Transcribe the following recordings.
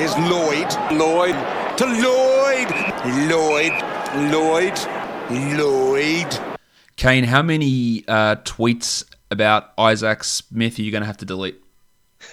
is Lloyd. Lloyd to Lloyd. Lloyd. Lloyd. Lloyd. Kane, how many uh, tweets about Isaac Smith are you going to have to delete?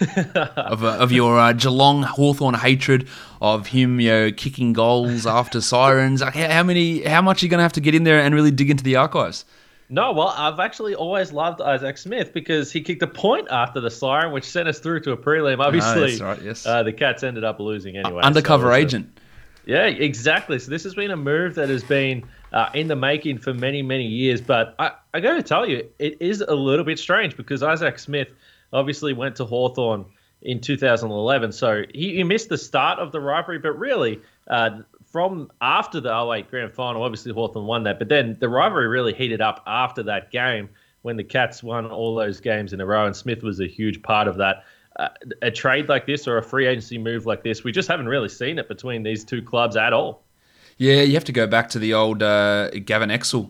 of, uh, of your uh, Geelong Hawthorn hatred of him, you know, kicking goals after sirens. Like, how many? How much are you going to have to get in there and really dig into the archives? No, well, I've actually always loved Isaac Smith because he kicked a point after the siren, which sent us through to a prelim. Obviously, right, yes. uh, the Cats ended up losing anyway. Undercover so a, agent. yeah, exactly. So this has been a move that has been uh, in the making for many, many years. But I, I got to tell you, it is a little bit strange because Isaac Smith obviously went to Hawthorn in 2011. So he, he, missed the start of the rivalry, but really, uh, from after the 08 grand final, obviously Hawthorn won that, but then the rivalry really heated up after that game when the Cats won all those games in a row, and Smith was a huge part of that. Uh, a trade like this or a free agency move like this, we just haven't really seen it between these two clubs at all. Yeah, you have to go back to the old uh, Gavin Exel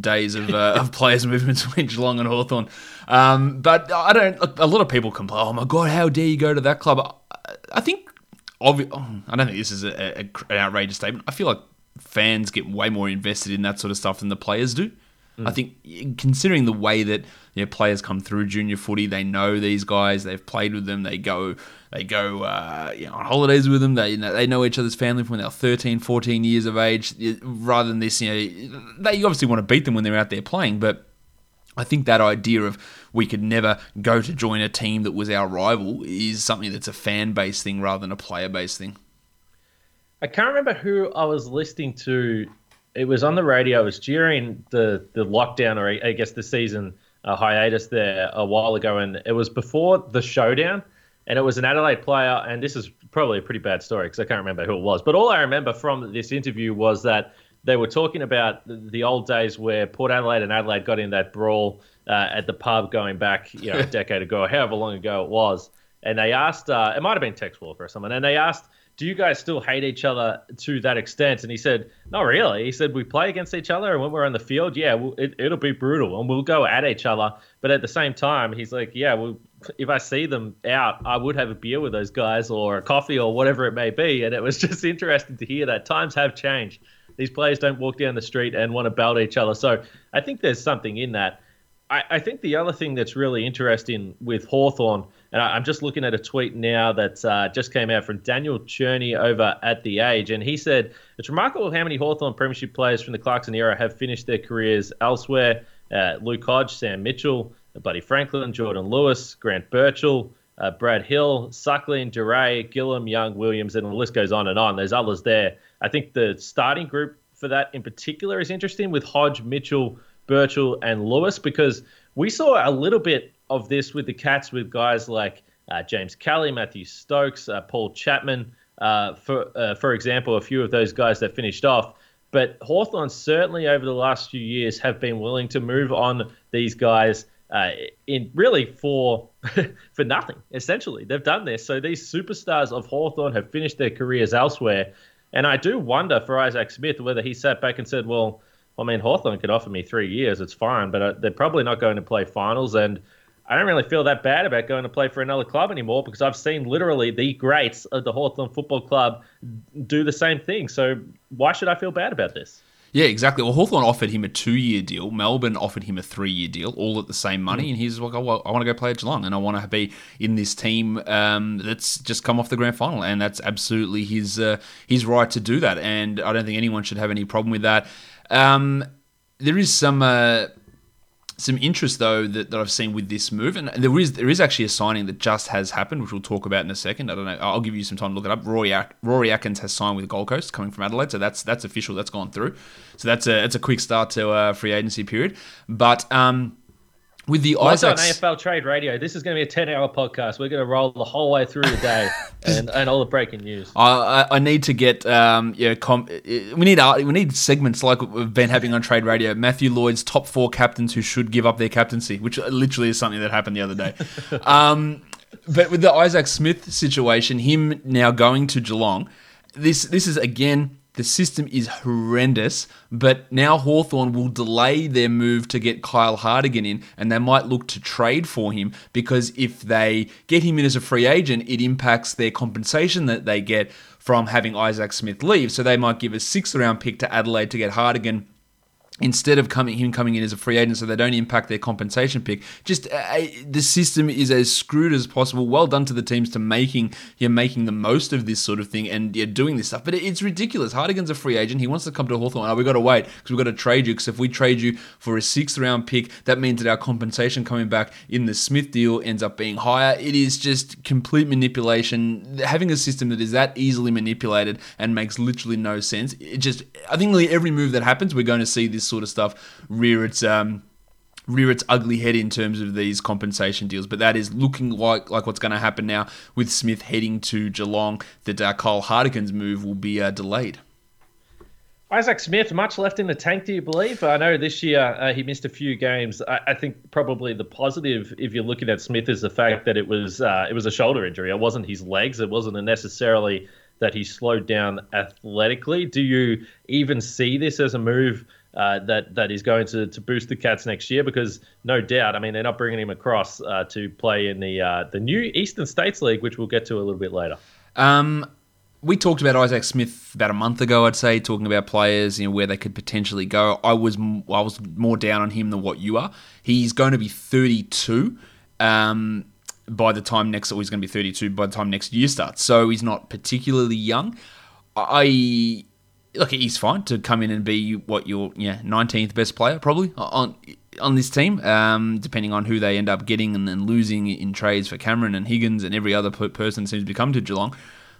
days of, uh, of players moving between Geelong and Hawthorn. Um, but I don't. A lot of people complain. Oh my god, how dare you go to that club? I think. Obvi- oh, I don't think this is a, a, an outrageous statement. I feel like fans get way more invested in that sort of stuff than the players do. Mm. I think, considering the way that you know, players come through junior footy, they know these guys, they've played with them, they go they go uh, you know, on holidays with them, they you know, they know each other's family from when they're 13, 14 years of age. Rather than this, you know, they obviously want to beat them when they're out there playing, but I think that idea of we could never go to join a team that was our rival is something that's a fan based thing rather than a player based thing. I can't remember who I was listening to. It was on the radio. It was during the, the lockdown, or I guess the season uh, hiatus there a while ago, and it was before the showdown. And it was an Adelaide player, and this is probably a pretty bad story because I can't remember who it was. But all I remember from this interview was that they were talking about the old days where Port Adelaide and Adelaide got in that brawl uh, at the pub going back, you know, a decade ago, however long ago it was. And they asked, uh, it might have been Tex Wolf or someone, and they asked, do you guys still hate each other to that extent? And he said, not really. He said, we play against each other, and when we're on the field, yeah, we'll, it, will be brutal, and we'll go at each other. But at the same time, he's like, yeah, well, if I see them out, I would have a beer with those guys or a coffee or whatever it may be. And it was just interesting to hear that times have changed these players don't walk down the street and want to belt each other. So I think there's something in that. I, I think the other thing that's really interesting with Hawthorn, and I, am just looking at a tweet now that uh, just came out from Daniel Cherny over at The Age, and he said, It's remarkable how many Hawthorn Premiership players from the Clarkson era have finished their careers elsewhere. Uh, Luke Hodge, Sam Mitchell, Buddy Franklin, Jordan Lewis, Grant Birchall, uh, Brad Hill, Suckling, Duryea, Gillum, Young, Williams, and the list goes on and on. There's others there. I think the starting group for that in particular is interesting with Hodge, Mitchell, Birchall, and Lewis because we saw a little bit of this with the Cats with guys like uh, James Kelly, Matthew Stokes, uh, Paul Chapman, uh, for uh, for example, a few of those guys that finished off. But Hawthorn certainly over the last few years have been willing to move on these guys uh, in really for for nothing. Essentially, they've done this. So these superstars of Hawthorn have finished their careers elsewhere, and I do wonder for Isaac Smith whether he sat back and said, "Well, I mean, Hawthorn could offer me three years. It's fine, but uh, they're probably not going to play finals and." I don't really feel that bad about going to play for another club anymore because I've seen literally the greats of the Hawthorn Football Club do the same thing. So why should I feel bad about this? Yeah, exactly. Well, Hawthorn offered him a two-year deal. Melbourne offered him a three-year deal, all at the same money. Mm. And he's like, oh, well, I want to go play at Geelong, and I want to be in this team um, that's just come off the grand final, and that's absolutely his uh, his right to do that. And I don't think anyone should have any problem with that. Um, there is some. Uh, some interest though that, that I've seen with this move, and there is there is actually a signing that just has happened, which we'll talk about in a second. I don't know. I'll give you some time to look it up. Rory Rory Atkins has signed with Gold Coast, coming from Adelaide, so that's that's official. That's gone through. So that's a that's a quick start to a free agency period. But um, with the What's on AFL Trade Radio? This is going to be a ten-hour podcast. We're going to roll the whole way through the day and, and all the breaking news. I, I- I need to get um yeah com- we need art- we need segments like we've been having on Trade Radio. Matthew Lloyd's top four captains who should give up their captaincy, which literally is something that happened the other day. um, but with the Isaac Smith situation, him now going to Geelong, this this is again the system is horrendous, but now Hawthorn will delay their move to get Kyle Hartigan in, and they might look to trade for him because if they get him in as a free agent, it impacts their compensation that they get from having Isaac Smith leave. So they might give a sixth round pick to Adelaide to get Hartigan instead of coming him coming in as a free agent so they don't impact their compensation pick just uh, the system is as screwed as possible. Well done to the teams to making you're making the most of this sort of thing and you're doing this stuff. But it's ridiculous. Hartigan's a free agent. He wants to come to Hawthorn. Oh, we've got to wait because we've got to trade you because if we trade you for a sixth round pick that means that our compensation coming back in the Smith deal ends up being higher. It is just complete manipulation. Having a system that is that easily manipulated and makes literally no sense it just I think every move that happens we're going to see this sort of stuff rear its um, rear its ugly head in terms of these compensation deals. But that is looking like like what's going to happen now with Smith heading to Geelong. That uh, Kyle Hartigan's move will be uh, delayed. Isaac Smith, much left in the tank, do you believe? I know this year uh, he missed a few games. I, I, think probably the positive, if you're looking at Smith, is the fact that it was uh, it was a shoulder injury. It wasn't his legs. It wasn't necessarily that he slowed down athletically. Do you even see this as a move uh, that that is going to, to boost the Cats next year? Because no doubt, I mean, they're not bringing him across uh, to play in the uh, the new Eastern States League, which we'll get to a little bit later. Um, we talked about Isaac Smith about a month ago, I'd say, talking about players, you know, where they could potentially go. I was I was more down on him than what you are. He's going to be 32 um, by the time next, or he's going to be 32 by the time next year starts. So he's not particularly young. I look, he's fine to come in and be what your yeah 19th best player probably on on this team, um, depending on who they end up getting and then losing in trades for Cameron and Higgins and every other person seems to come to Geelong.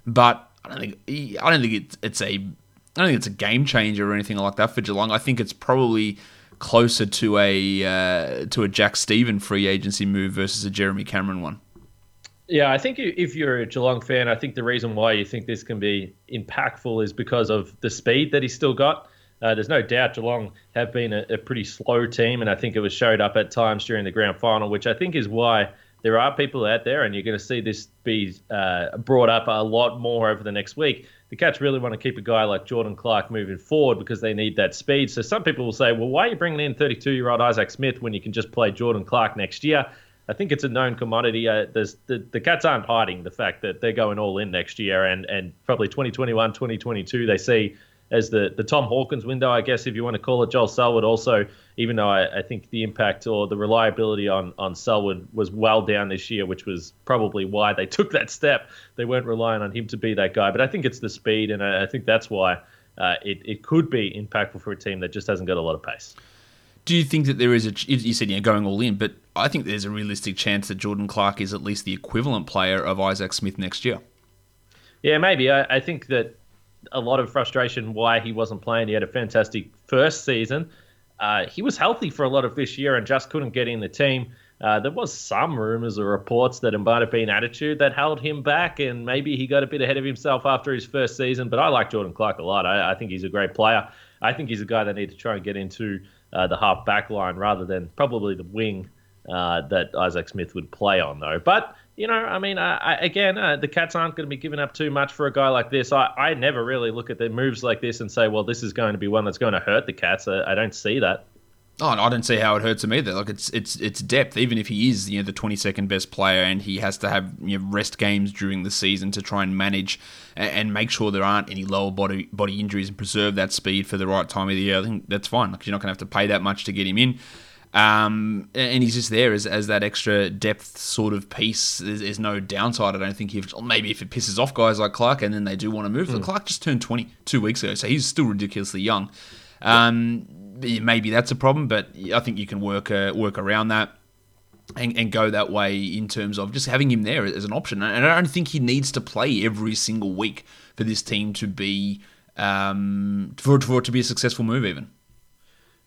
But I don't think I don't think it's, it's a I don't think it's a game changer or anything like that for Geelong. I think it's probably closer to a uh, to a Jack Steven free agency move versus a Jeremy Cameron one. Yeah, I think if you're a Geelong fan, I think the reason why you think this can be impactful is because of the speed that he's still got. Uh, there's no doubt Geelong have been a, a, pretty slow team, and I think it was showed up at times during the grand final, which I think is why there are people out there, and you're going to see this be uh, brought up a lot more over the next week. The Cats really want to keep a guy like Jordan Clark moving forward because they need that speed. So some people will say, well, why are you bringing in 32 year old Isaac Smith when you can just play Jordan Clark next year? I think it's a known commodity. Uh, the, the Cats aren't hiding the fact that they're going all in next year, and, and probably 2021, 2022, they see as the, the Tom Hawkins window, I guess, if you want to call it. Joel Selwood also, even though I, I think the impact or the reliability on, on Selwood was well down this year, which was probably why they took that step. They weren't relying on him to be that guy. But I think it's the speed, and I, I think that's why uh, it, it could be impactful for a team that just hasn't got a lot of pace. Do you think that there is a? You said you're going all in, but I think there's a realistic chance that Jordan Clark is at least the equivalent player of Isaac Smith next year. Yeah, maybe. I, I think that a lot of frustration why he wasn't playing. He had a fantastic first season. Uh, he was healthy for a lot of this year and just couldn't get in the team. Uh, there was some rumors or reports that it might have been attitude that held him back, and maybe he got a bit ahead of himself after his first season. But I like Jordan Clark a lot. I, I think he's a great player. I think he's a guy that need to try and get into uh, the half back line rather than probably the wing uh, that Isaac Smith would play on, though. But you know, I mean, I, again, uh, the Cats aren't going to be giving up too much for a guy like this. I, I never really look at their moves like this and say, well, this is going to be one that's going to hurt the Cats. I, I don't see that. Oh, I don't see how it hurts him either. Like it's it's it's depth. Even if he is you know the twenty second best player and he has to have you know, rest games during the season to try and manage and, make sure there aren't any lower body body injuries and preserve that speed for the right time of the year. I think that's fine. Like you're not going to have to pay that much to get him in. Um, and he's just there as, as that extra depth sort of piece. There's, there's no downside. I don't think if maybe if it pisses off guys like Clark and then they do want to move. Mm. Clark just turned 20 two weeks ago, so he's still ridiculously young. Um, maybe that's a problem, but I think you can work uh, work around that. And, and, go that way in terms of just having him there as an option. And I don't think he needs to play every single week for this team to be um, for, for it to be a successful move, even.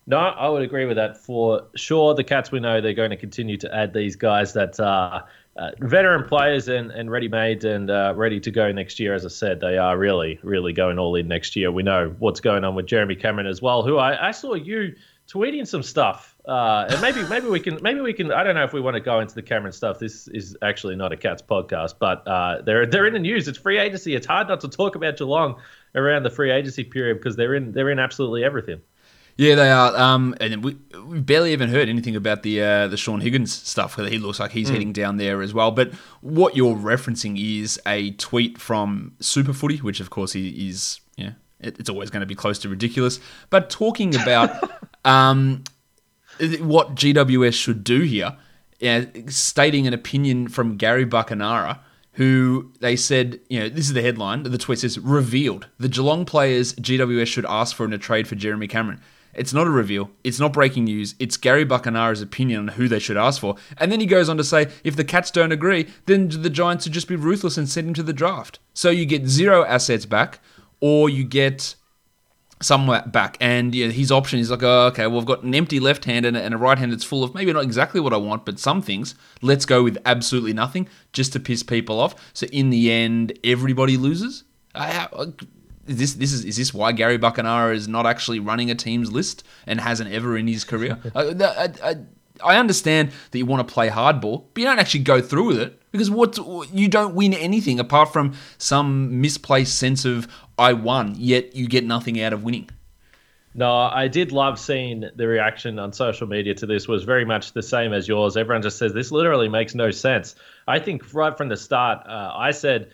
No, I would agree with that for sure. The Cats, we know they're going to continue to add these guys that are uh, veteran players and, and ready made and uh, ready to go next year. As I said, they are really, really going all in next year. We know what's going on with Jeremy Cameron as well, who I, I saw you tweeting some stuff. Uh, and maybe maybe we can maybe we can I don't know if we want to go into the Cameron stuff. This is actually not a Cats podcast, but uh, they're they're in the news. It's free agency. It's hard not to talk about Geelong around the free agency period because they're in they're in absolutely everything. Yeah, they are. Um, and we we barely even heard anything about the uh, the Shaun Higgins stuff. He looks like he's mm. heading down there as well. But what you're referencing is a tweet from Superfooty, which of course is yeah, it, it's always going to be close to ridiculous. But talking about um, what GWS should do here, yeah, stating an opinion from Gary Buckenara who they said, you know, this is the headline. The tweet says, revealed. The Geelong players GWS should ask for in a trade for Jeremy Cameron. It's not a reveal. It's not breaking news. It's Gary Buckenara's opinion on who they should ask for. And then he goes on to say, if the Cats don't agree, then the Giants should just be ruthless and send him to the draft. So you get zero assets back, or you get somewhere back. And yeah, his option is like, oh, okay, well, I've got an empty left hand and a right hand that's full of maybe not exactly what I want, but some things. Let's go with absolutely nothing just to piss people off. So in the end, everybody loses. I, is this this is is this why Gary Buckenara is not actually running a team's list and hasn't ever in his career? I, I, I, I, understand that you want to play hardball, but you don't actually go through with it because what you don't win anything apart from some misplaced sense of I won, yet you get nothing out of winning. No, I did love seeing the reaction on social media to this was very much the same as yours. Everyone just says this literally makes no sense. I think right from the start, uh, I said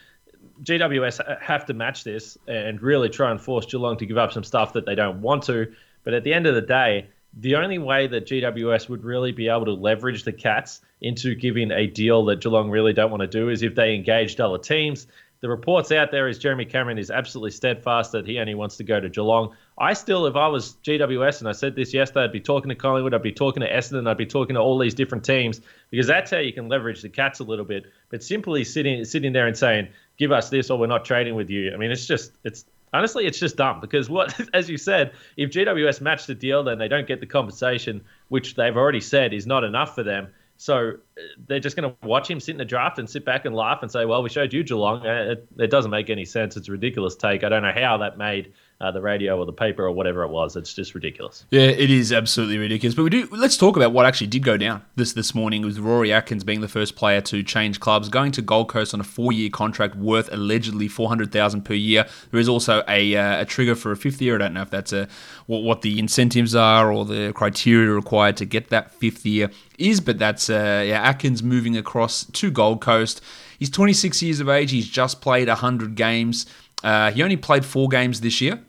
GWS have to match this and really try and force Geelong to give up some stuff that they don't want to. But at the end of the day, the only way that GWS would really be able to leverage the Cats into giving a deal that Geelong really don't want to do is if they engaged other teams. The reports out there is Jeremy Cameron is absolutely steadfast that he only wants to go to Geelong. I still, if I was GWS, and I said this yesterday, I'd be talking to Collingwood, I'd be talking to Essendon, I'd be talking to all these different teams because that's how you can leverage the Cats a little bit. But simply sitting sitting there and saying, "Give us this, or we're not trading with you," I mean, it's just it's honestly, it's just dumb because what, as you said, if GWS match the deal, then they don't get the compensation, which they've already said is not enough for them. So uh, they're just going to watch him sit in the draft and sit back and laugh and say, "Well, we showed you Geelong." Uh, it, it doesn't make any sense. It's a ridiculous take. I don't know how that made uh, the radio or the paper or whatever it was. It's just ridiculous. Yeah, it is absolutely ridiculous. But we do. Let's talk about what actually did go down this this morning. With Rory Atkins being the first player to change clubs, going to Gold Coast on a four-year contract worth allegedly four hundred thousand per year. There is also a, uh, a trigger for a fifth year. I don't know if that's a what, what the incentives are or the criteria required to get that fifth year is, but that's uh, yeah, Atkins moving across to Gold Coast. He's 26 years of age. He's just played 100 games. Uh, he only played four games this year.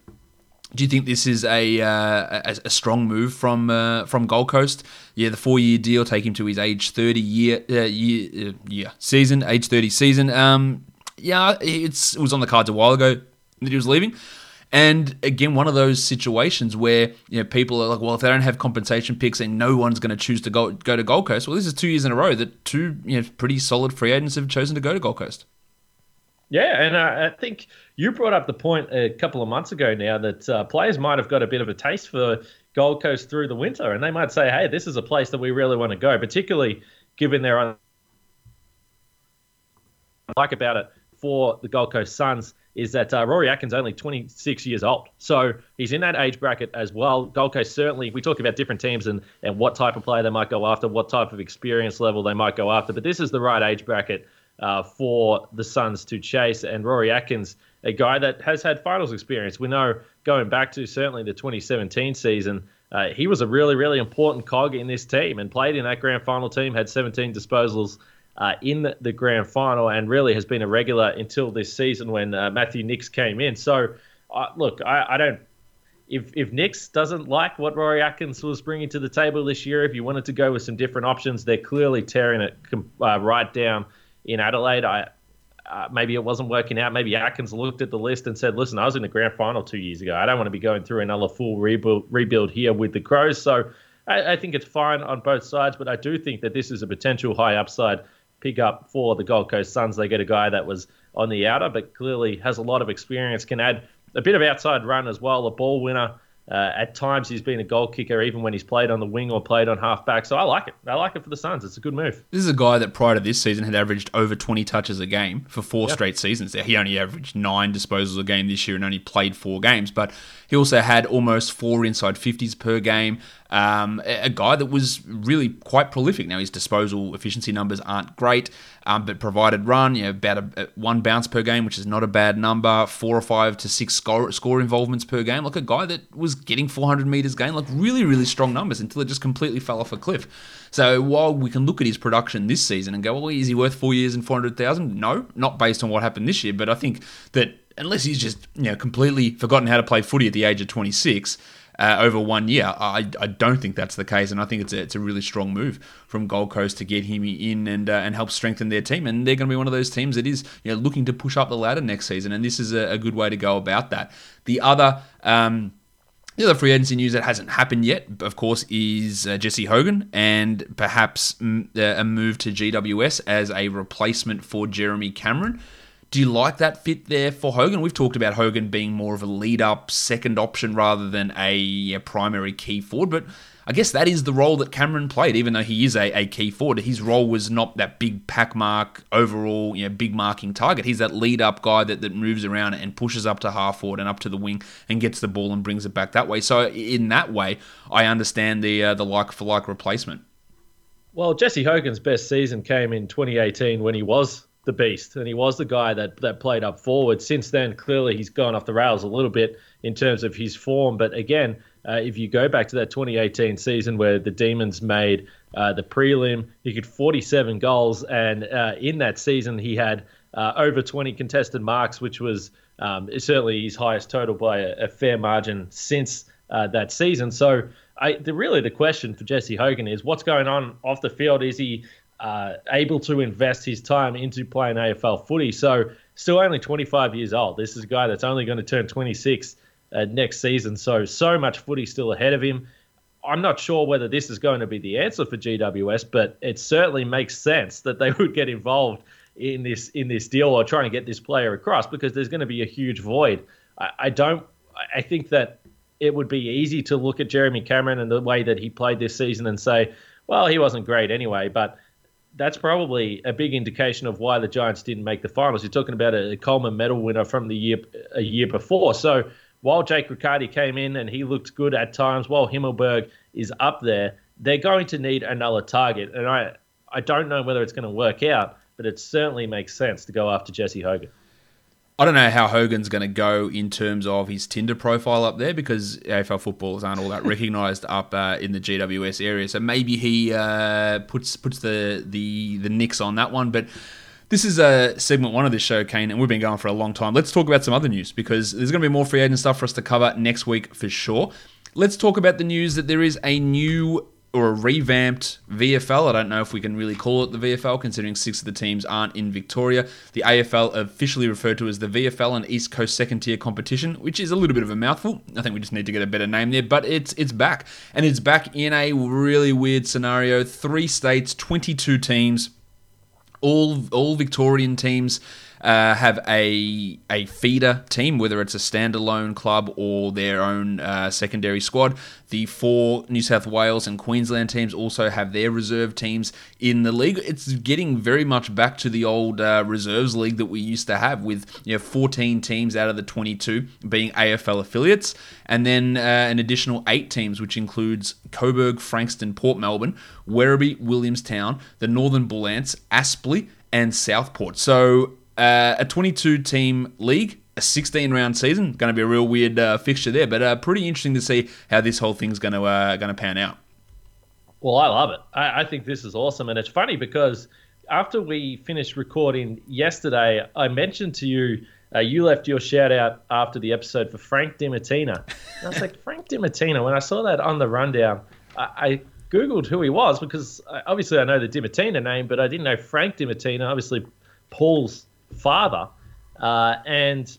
Do you think this is a uh, a, a, strong move from uh, from Gold Coast? Yeah, the four year deal take him to his age thirty year uh, year, uh, year season, age thirty season. Um, yeah, it's it was on the cards a while ago that he was leaving. And again, one of those situations where you know people are like, well, if they don't have compensation picks and no one's going to choose to go go to Gold Coast, well, this is two years in a row that two you know pretty solid free agents have chosen to go to Gold Coast. Yeah, and I, I think you brought up the point a couple of months ago now that uh, players might have got a bit of a taste for Gold Coast through the winter, and they might say, "Hey, this is a place that we really want to go," particularly given their own like about it for the Gold Coast Suns is that uh, Rory Atkins only 26 years old. So he's in that age bracket as well. Gold Coast certainly, we talk about different teams and, and what type of player they might go after, what type of experience level they might go after. But this is the right age bracket uh, for the Suns to chase. And Rory Atkins, a guy that has had finals experience. We know going back to certainly the 2017 season, uh, he was a really, really important cog in this team and played in that grand final team, had 17 disposals uh, in the grand final and really has been a regular until this season when uh, Matthew Nicks came in. So, uh, look, I, I, don't. If if Nicks doesn't like what Rory Atkins was bringing to the table this year, if you wanted to go with some different options, they're clearly tearing it uh, right down in Adelaide. I. Uh, maybe it wasn't working out. Maybe Atkins looked at the list and said, "Listen, I was in the grand final two years ago. I don't want to be going through another full rebuild rebuild here with the Crows." So I, I, think it's fine on both sides, but I do think that this is a potential high upside pick up for the Gold Coast Suns. They get a guy that was on the outer, but clearly has a lot of experience, can add a bit of outside run as well, a ball winner. Uh, at times, he's been a goal kicker, even when he's played on the wing or played on halfback. So I like it. I like it for the Suns. It's a good move. This is a guy that prior to this season had averaged over 20 touches a game for four straight seasons. He only averaged nine disposals a game this year and only played four games, but he also had almost four inside 50s per game. Um, a guy that was really quite prolific. Now his disposal efficiency numbers aren't great, um, but provided run, you know, about a, one bounce per game, which is not a bad number. Four or five to six score, score involvements per game. Like a guy that was getting 400 meters gain, like really really strong numbers until it just completely fell off a cliff. So while we can look at his production this season and go, well, is he worth four years and 400,000? No, not based on what happened this year. But I think that unless he's just you know completely forgotten how to play footy at the age of 26 uh, over one year. I, I don't think that's the case, and I think it's a, it's a really strong move from Gold Coast to get him in and uh, and help strengthen their team. And they're going to be one of those teams that is you know looking to push up the ladder next season, and this is a, a good way to go about that. The other. Um, the other free agency news that hasn't happened yet, of course, is uh, Jesse Hogan and perhaps mm, uh, a move to GWS as a replacement for Jeremy Cameron. Do you like that fit there for Hogan? We've talked about Hogan being more of a lead up second option rather than a, primary key forward, but I guess that is the role that Cameron played, even though he is a, a key forward. His role was not that big pack mark, overall, you know, big marking target. He's that lead up guy that, that moves around and pushes up to half forward and up to the wing and gets the ball and brings it back that way. So, in that way, I understand the, uh, the like for like replacement. Well, Jesse Hogan's best season came in 2018 when he was the beast, and he was the guy that that played up forward. Since then, clearly he's gone off the rails a little bit in terms of his form. But again, uh, if you go back to that 2018 season where the Demons made uh, the prelim, he got 47 goals, and uh, in that season he had uh, over 20 contested marks, which was um, certainly his highest total by a, a fair margin since uh, that season. So. I, the, really, the question for Jesse Hogan is what's going on off the field. Is he uh, able to invest his time into playing AFL footy. So, still only 25 years old. This is a guy that's only going to turn 26 uh, next season. So, so much footy still ahead of him. I'm not sure whether this is going to be the answer for GWS, but it certainly makes sense that they would get involved in this in this deal or trying to get this player across because there's going to be a huge void. I, I don't. I think that it would be easy to look at Jeremy Cameron and the way that he played this season and say, well, he wasn't great anyway, but that's probably a big indication of why the Giants didn't make the finals. You're talking about a Coleman medal winner from the year a year before. So while Jake Riccardi came in and he looked good at times, while Himmelberg is up there, they're going to need another target. And I I don't know whether it's going to work out, but it certainly makes sense to go after Jesse Hogan. I don't know how Hogan's going to go in terms of his Tinder profile up there because AFL footballers aren't all that recognised up uh, in the GWS area. So maybe he uh, puts puts the the the nix on that one, but. This is a segment one of this show, Kane, and we've been going for a long time. Let's talk about some other news because there's going to be more free agent stuff for us to cover next week for sure. Let's talk about the news that there is a new or a revamped VFL. I don't know if we can really call it the VFL, considering six of the teams aren't in Victoria. The AFL officially referred to as the VFL and East Coast second tier competition, which is a little bit of a mouthful. I think we just need to get a better name there, but it's it's back, and it's back in a really weird scenario. Three states, twenty-two teams, all all Victorian teams uh, have a a feeder team, whether it's a standalone club or their own uh, secondary squad. The four New South Wales and Queensland teams also have their reserve teams in the league. It's getting very much back to the old uh, reserves league that we used to have, with you know 14 teams out of the 22 being AFL affiliates, and then uh, an additional eight teams, which includes Coburg, Frankston, Port Melbourne, Werribee, Williamstown, the Northern Bullants, Aspley, and Southport. So uh, a 22 team league, a 16 round season. Going to be a real weird uh, fixture there, but uh, pretty interesting to see how this whole thing's going to uh, going to pan out. Well, I love it. I, I, think this is awesome, and it's funny because after we finished recording yesterday, I mentioned to you. Uh, you left your shout out after the episode for Frank Dimattina. I was like, Frank Dimattina. When I saw that on the rundown, I, I Googled who he was because uh, obviously I know the Dimattina name, but I didn't know Frank Dimattina. Obviously, Paul's father. Uh, and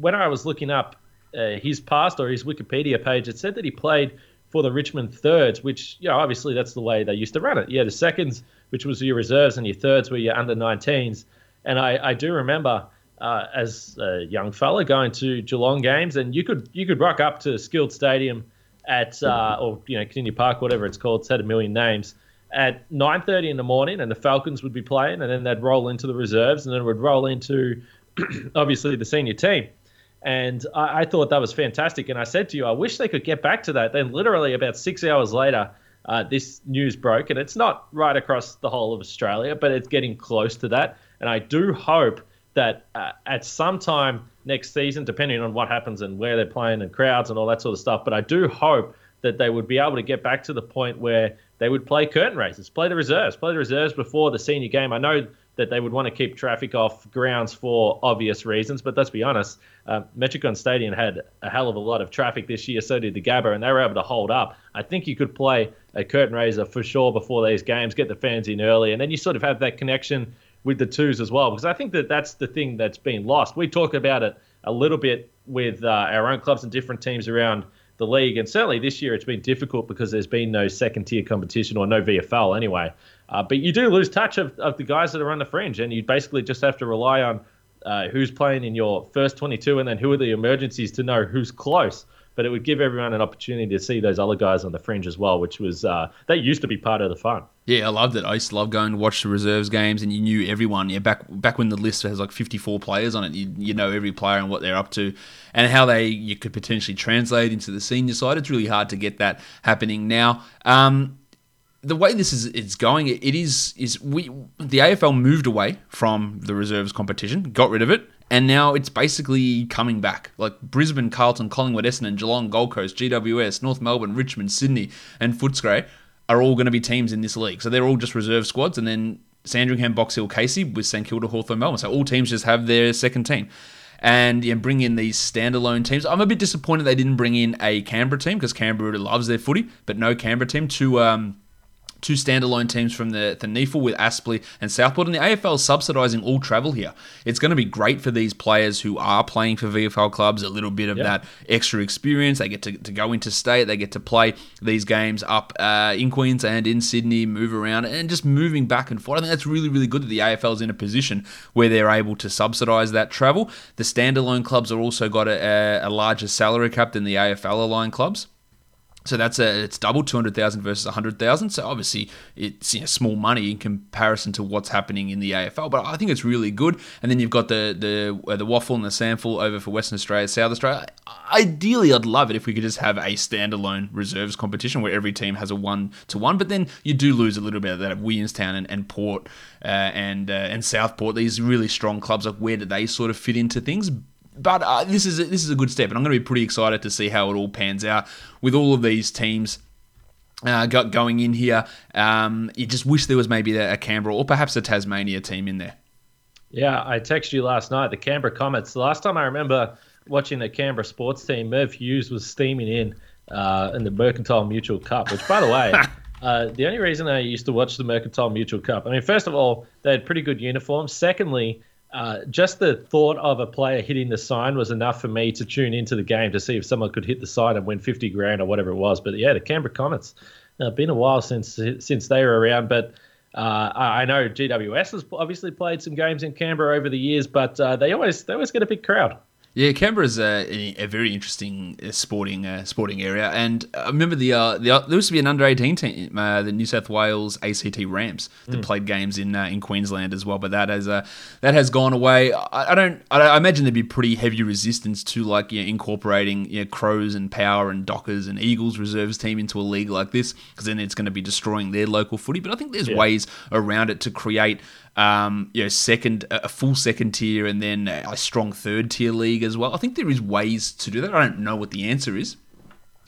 when I was looking up uh, his past or his Wikipedia page, it said that he played for the Richmond Thirds, which, you know, obviously that's the way they used to run it. Yeah, the seconds, which was your reserves, and your thirds were your under 19s. And I, I do remember uh, as a young fella going to Geelong games, and you could you could rock up to Skilled Stadium at uh, or you know Kardinia Park, whatever it's called, it's had a million names at 9:30 in the morning, and the Falcons would be playing, and then they'd roll into the reserves, and then it would roll into obviously the senior team. And I, I, thought that was fantastic. And I said to you, I wish they could get back to that. Then, literally about six hours later, uh, this news broke, and it's not right across the whole of Australia, but it's getting close to that. And I do hope that uh, at some time next season, depending on what happens and where they're playing and crowds and all that sort of stuff, but I do hope that they would be able to get back to the point where they would play curtain raisers, play the reserves, play the reserves before the senior game. I know that they would want to keep traffic off grounds for obvious reasons, but let's be honest, uh, Metricon Stadium had a hell of a lot of traffic this year, so did the Gabba, and they were able to hold up. I think you could play a curtain raiser for sure before these games, get the fans in early, and then you sort of have that connection with the twos as well, because I think that that's the thing that's been lost. We talk about it a little bit with uh, our own clubs and different teams around the league. And certainly this year it's been difficult because there's been no second tier competition or no VFL anyway. Uh, but you do lose touch of, of the guys that are on the fringe, and you basically just have to rely on uh, who's playing in your first 22 and then who are the emergencies to know who's close but it would give everyone an opportunity to see those other guys on the fringe as well, which was uh, that used to be part of the fun. Yeah, I loved it. I used to love going to watch the reserves games, and you knew everyone. Yeah, back back when the list has like 54 players on it, you, you know every player and what they're up to, and how they you could potentially translate into the senior side. It's really hard to get that happening now. Um, the way this is it's going, it is is we the AFL moved away from the reserves competition, got rid of it, and now it's basically coming back. Like Brisbane, Carlton, Collingwood, Essendon, Geelong, Gold Coast, GWS, North Melbourne, Richmond, Sydney, and Footscray are all going to be teams in this league. So they're all just reserve squads, and then Sandringham, Box Hill, Casey with St Kilda, Hawthorn, Melbourne. So all teams just have their second team. And yeah, bring in these standalone teams. I'm a bit disappointed they didn't bring in a Canberra team because Canberra loves their footy, but no Canberra team to um, two standalone teams from the, the NEAFL with Aspley and Southport. And the AFL subsidising all travel here. It's going to be great for these players who are playing for VFL clubs, a little bit of yep. that extra experience. They get to, to go into state, they get to play these games up uh, in Queensland, in Sydney, move around, and just moving back and forth. I think that's really, really good that the AFL is in a position where they're able to subsidise that travel. The standalone clubs have also got a, a larger salary cap than the AFL aligned clubs. So that's a it's double two hundred thousand versus hundred thousand. So obviously it's you know, small money in comparison to what's happening in the AFL, but I think it's really good. And then you've got the the uh, the WAFL and the SANFL over for Western Australia, South Australia. Ideally, I'd love it if we could just have a standalone reserves competition where every team has a one to one. But then you do lose a little bit of that Williamstown and, and Port uh, and uh, and Southport. These really strong clubs. Like where do they sort of fit into things? But uh, this is a, this is a good step, and I'm going to be pretty excited to see how it all pans out with all of these teams. Uh, got going in here. Um, you just wish there was maybe a Canberra or perhaps a Tasmania team in there. Yeah, I texted you last night. The Canberra Comets. The last time I remember watching the Canberra sports team, Merv Hughes was steaming in uh, in the Mercantile Mutual Cup. Which, by the way, uh, the only reason I used to watch the Mercantile Mutual Cup, I mean, first of all, they had pretty good uniforms. Secondly, uh, just the thought of a player hitting the sign was enough for me to tune into the game to see if someone could hit the sign and win 50 grand or whatever it was. But yeah, the Canberra Comets. Uh, been a while since since they were around, but uh, I know GWS has obviously played some games in Canberra over the years, but uh, they always they always get a big crowd. Yeah, Canberra's a, a very interesting uh, sporting uh, sporting area, and I remember the, uh, the uh, there used to be an under eighteen team, uh, the New South Wales ACT Rams, that mm. played games in uh, in Queensland as well. But that has that has gone away. I, I don't. I, I, imagine there'd be pretty heavy resistance to like you know, incorporating you know, Crows and Power and Dockers and Eagles reserves team into a league like this, because then it's going to be destroying their local footy. But I think there's yeah. ways around it to create um, you know, second a full second tier and then a strong third tier league as well. I think there is ways to do that. I don't know what the answer is.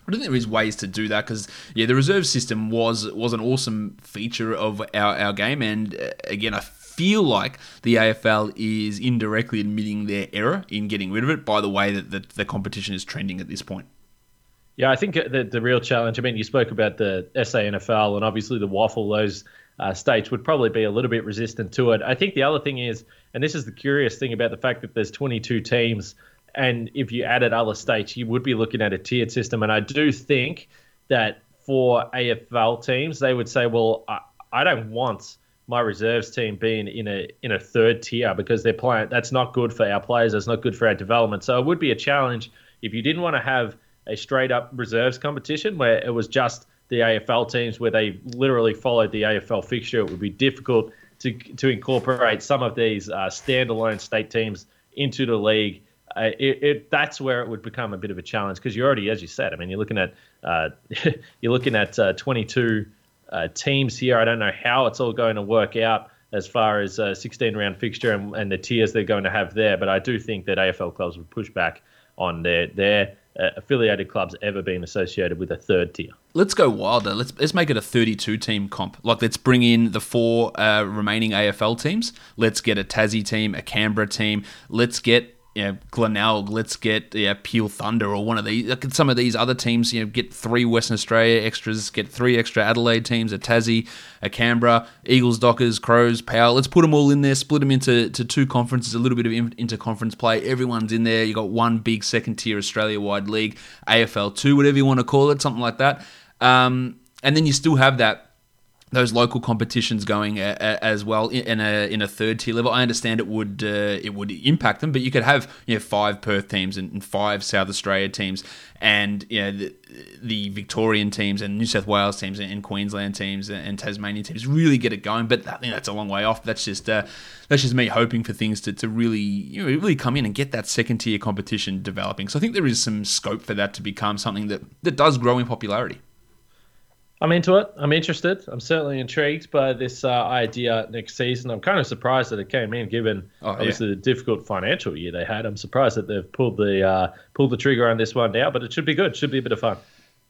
I don't think there is ways to do that because yeah, the reserve system was was an awesome feature of our, our game, and uh, again, I feel like the AFL is indirectly admitting their error in getting rid of it by the way that the, the competition is trending at this point. Yeah, I think the the real challenge. I mean, you spoke about the SANFL and obviously the WAFL; those uh, states would probably be a little bit resistant to it. I think the other thing is, and this is the curious thing about the fact that there's 22 teams, and if you added other states, you would be looking at a tiered system. And I do think that for AFL teams, they would say, well, I, I don't want my reserves team being in a in a third tier because they're playing. That's not good for our players. That's not good for our development. So it would be a challenge if you didn't want to have a straight up reserves competition where it was just the AFL teams where they literally followed the AFL fixture. It would be difficult to to incorporate some of these uh, standalone state teams into the league. Uh, it, it, that's where it would become a bit of a challenge because you're already, as you said, I mean, you're looking at uh, you're looking at uh, 22 uh, teams here. I don't know how it's all going to work out as far as a 16 round fixture and, and, the tiers they're going to have there, but I do think that AFL clubs would push back on their their uh, affiliated clubs ever being associated with a third tier. Let's go wilder. Let's let's make it a 32 team comp. Like let's bring in the four uh, remaining AFL teams. Let's get a Tassie team, a Canberra team. Let's get you know, Glenelg, let's get yeah, Peel Thunder or one of these. Look at some of these other teams. You know, get three Western Australia extras, get three extra Adelaide teams, a Tassie, a Canberra, Eagles, Dockers, Crows, Power. Let's put them all in there, split them into to two conferences, a little bit of inter-conference play. Everyone's in there. You got one big second tier Australia-wide league, AFL two, whatever you want to call it, something like that. Um, and then you still have that those local competitions going a, a, as well in a in a third tier level. I understand it would uh, it would impact them, but you could have you know five Perth teams and, and five South Australia teams, and you know the, the, Victorian teams and New South Wales teams and, Queensland teams and, Tasmanian teams really get it going. But I think that's a long way off. That's just uh, that's just me hoping for things to, to really you know, really come in and get that second tier competition developing. So I think there is some scope for that to become something that that does grow in popularity. I'm into it. I'm interested. I'm certainly intrigued by this uh, idea next season. I'm kind of surprised that it came in, given oh, obviously yeah. the difficult financial year they had. I'm surprised that they've pulled the uh, pulled the trigger on this one now, but it should be good. It should be a bit of fun.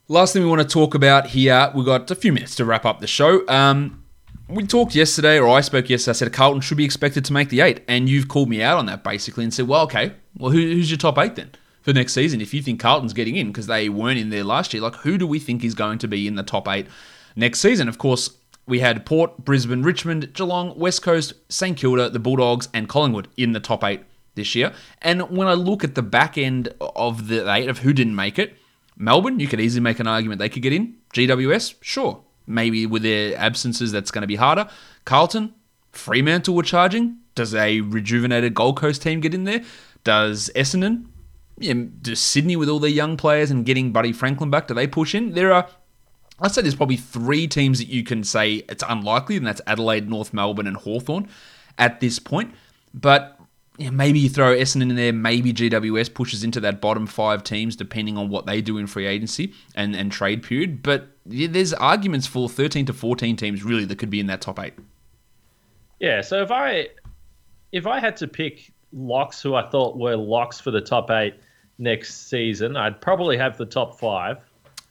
Last thing we want to talk about here, we've got a few minutes to wrap up the show. Um, we talked yesterday, or I spoke yesterday. I said Carlton should be expected to make the eight, and you've called me out on that basically and said, "Well, okay, well, who, who's your top eight then?" For next season. If you think Carlton's getting in because they weren't in there last year, like who do we think is going to be in the top eight next season? Of course, we had Port, Brisbane, Richmond, Geelong, West Coast, St Kilda, the Bulldogs, and Collingwood in the top eight this year. And when I look at the back end of the eight of who didn't make it, Melbourne, you could easily make an argument they could get in. GWS, sure. Maybe with their absences, that's going to be harder. Carlton, Fremantle were charging. Does a rejuvenated Gold Coast team get in there? Does Essendon, yeah, does Sydney with all their young players and getting Buddy Franklin back, do they push in? There are, I'd say there's probably three teams that you can say it's unlikely, and that's Adelaide, North Melbourne, and Hawthorn at this point. But yeah, maybe you throw Essendon in there, maybe GWS pushes into that bottom five teams, depending on what they do in free agency and, and trade period. But yeah, there's arguments for 13 to 14 teams really that could be in that top eight. Yeah, so if I if I had to pick locks who I thought were locks for the top eight, next season, I'd probably have the top five.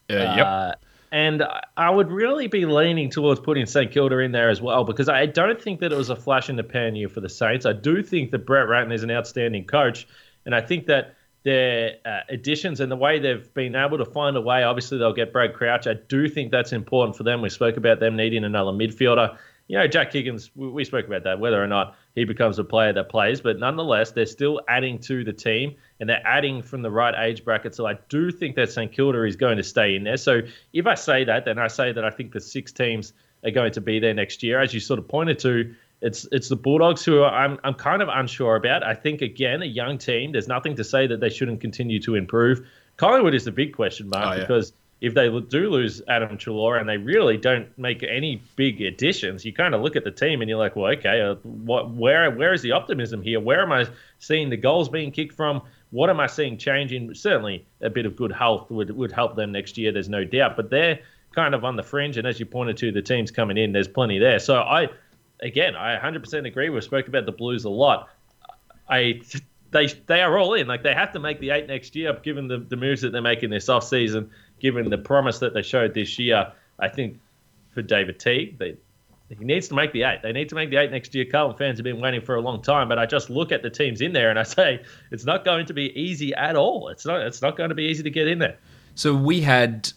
Uh, yep. Uh, and I would really be leaning towards putting St Kilda in there as well because I don't think that it was a flash in the pan year for the Saints. I do think that Brett Ratten is an outstanding coach, and I think that their uh, additions and the way they've been able to find a way. Obviously, they'll get Brad Crouch. I do think that's important for them. We spoke about them needing another midfielder. You know, Jack Higgins. We spoke about that. Whether or not he becomes a player that plays. But nonetheless, they're still adding to the team and they're adding from the right age bracket. So I do think that St Kilda is going to stay in there. So if I say that, then I say that I think the six teams are going to be there next year. As you sort of pointed to, it's it's the Bulldogs who I'm I'm kind of unsure about. I think again a young team. There's nothing to say that they shouldn't continue to improve. Collingwood is the big question mark oh, yeah. because if they do lose Adam Treloar and they really don't make any big additions, you kind of look at the team and you're like, well, okay, uh, what, where where is the optimism here? Where am I seeing the goals being kicked from? What am I seeing changing? Certainly, a bit of good health would would help them next year. There's no doubt, but they're kind of on the fringe. And as you pointed to, the teams coming in, there's plenty there. So I, again, I 100% agree. We've spoke about the Blues a lot. I they they are all in. Like they have to make the eight next year, given the, the moves that they're making this off season given the promise that they showed this year, I think for David Teague, they, he needs to make the eight. They need to make the eight next year. Carlton fans have been waiting for a long time, but I just look at the teams in there and I say it's not going to be easy at all. It's not. It's not going to be easy to get in there. So we had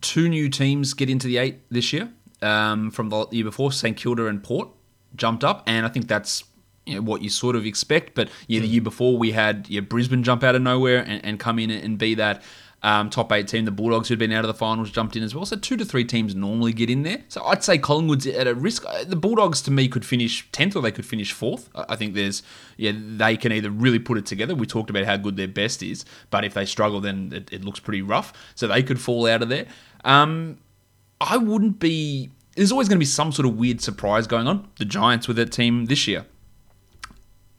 two new teams get into the eight this year um, from the year before. St Kilda and Port jumped up, and I think that's you know, what you sort of expect. But yeah, the hmm. year before we had yeah, Brisbane jump out of nowhere and, and come in and be that um, top eight team. The Bulldogs, who'd been out of the finals, jumped in as well. So two to three teams normally get in there. So I'd say Collingwood's at a risk. Uh, the Bulldogs, to me, could finish 10th or they could finish 4th. I think there's, yeah, they can either really put it together. We talked about how good their best is, but if they struggle, then it, it looks pretty rough. So they could fall out of there. Um, I wouldn't be. There's always going to be some sort of weird surprise going on. The Giants with their team this year.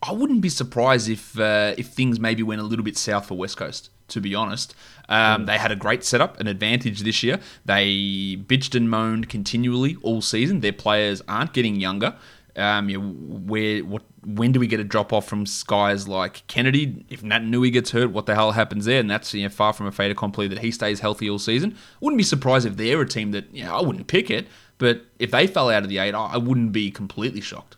I wouldn't be surprised if uh, if things maybe went a little bit south for West Coast. To be honest, um, mm. they had a great setup, an advantage this year. They bitched and moaned continually all season. Their players aren't getting younger. Um, you know, where what when do we get a drop off from guys like Kennedy? If Naitanui gets hurt, what the hell happens there? And that's you know, far from a fait accompli that he stays healthy all season. Wouldn't be surprised if they're a team that you know, I wouldn't pick it, but if they fell out of the eight, I wouldn't be completely shocked.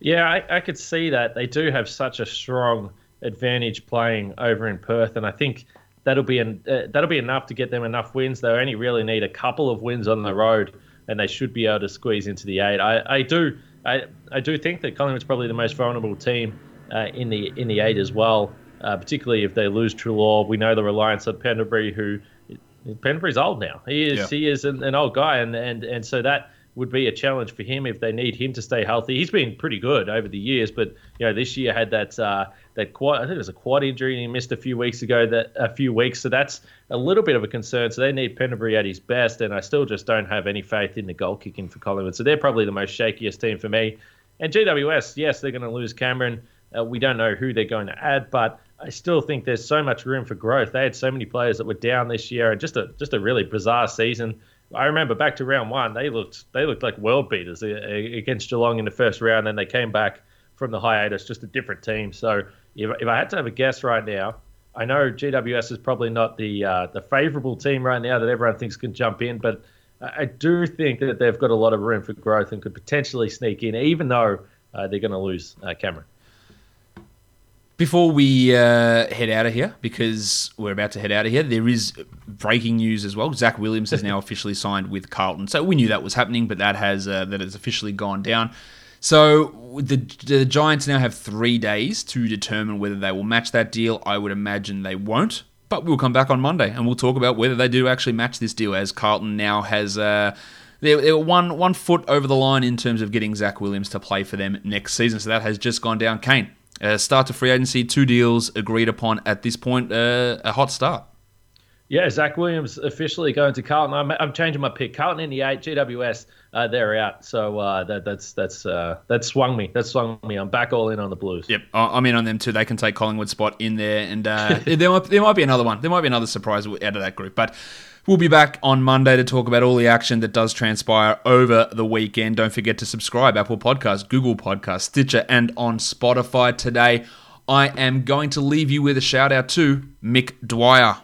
Yeah, I, I could see that. They do have such a strong advantage playing over in Perth, and I think that'll be an, uh, that'll be enough to get them enough wins. They only really need a couple of wins on the road, and they should be able to squeeze into the eight. I, I do I, I do think that Collingwood's probably the most vulnerable team uh, in the in the eight as well, uh, particularly if they lose Treloar. We know the reliance of Pendlebury, who Pendlebury's old now. He is yeah. he is an, an old guy, and, and and so that would be a challenge for him if they need him to stay healthy. He's been pretty good over the years, but you know this year had that uh, that quad. I think it was a quad injury and he missed a few weeks ago. That a few weeks, so that's a little bit of a concern. So they need Pendlebury at his best, and I still just don't have any faith in the goal kicking for Collingwood. So they're probably the most shakiest team for me. And GWS, yes, they're going to lose Cameron. Uh, we don't know who they're going to add, but I still think there's so much room for growth. They had so many players that were down this year, and just a just a really bizarre season. I remember back to round one, they looked they looked like world beaters uh, against Geelong in the first round. Then they came back from the hiatus, just a different team. So if, if I had to have a guess right now, I know GWS is probably not the uh, the favourable team right now that everyone thinks can jump in, but I do think that they've got a lot of room for growth and could potentially sneak in, even though uh, they're going to lose uh, Cameron. Before we uh, head out of here, because we're about to head out of here, there is breaking news as well. Zach Williams has now officially signed with Carlton, so we knew that was happening, but that has uh, that has officially gone down. So the the Giants now have three days to determine whether they will match that deal. I would imagine they won't, but we'll come back on Monday and we'll talk about whether they do actually match this deal. As Carlton now has. Uh, they're, they're one one foot over the line in terms of getting Zach Williams to play for them next season. So that has just gone down. Kane, uh, start to free agency, two deals agreed upon at this point. Uh, a hot start. Yeah, Zach Williams officially going to Carlton. I'm, I'm changing my pick. Carlton in the eight, GWS uh, they're out. So uh, that that's that's uh, that swung me. That swung me. I'm back all in on the Blues. Yep, I'm in on them too. They can take Collingwood spot in there, and uh, there might there might be another one. There might be another surprise out of that group, but. We'll be back on Monday to talk about all the action that does transpire over the weekend. Don't forget to subscribe Apple Podcasts, Google Podcasts, Stitcher, and on Spotify today. I am going to leave you with a shout out to Mick Dwyer.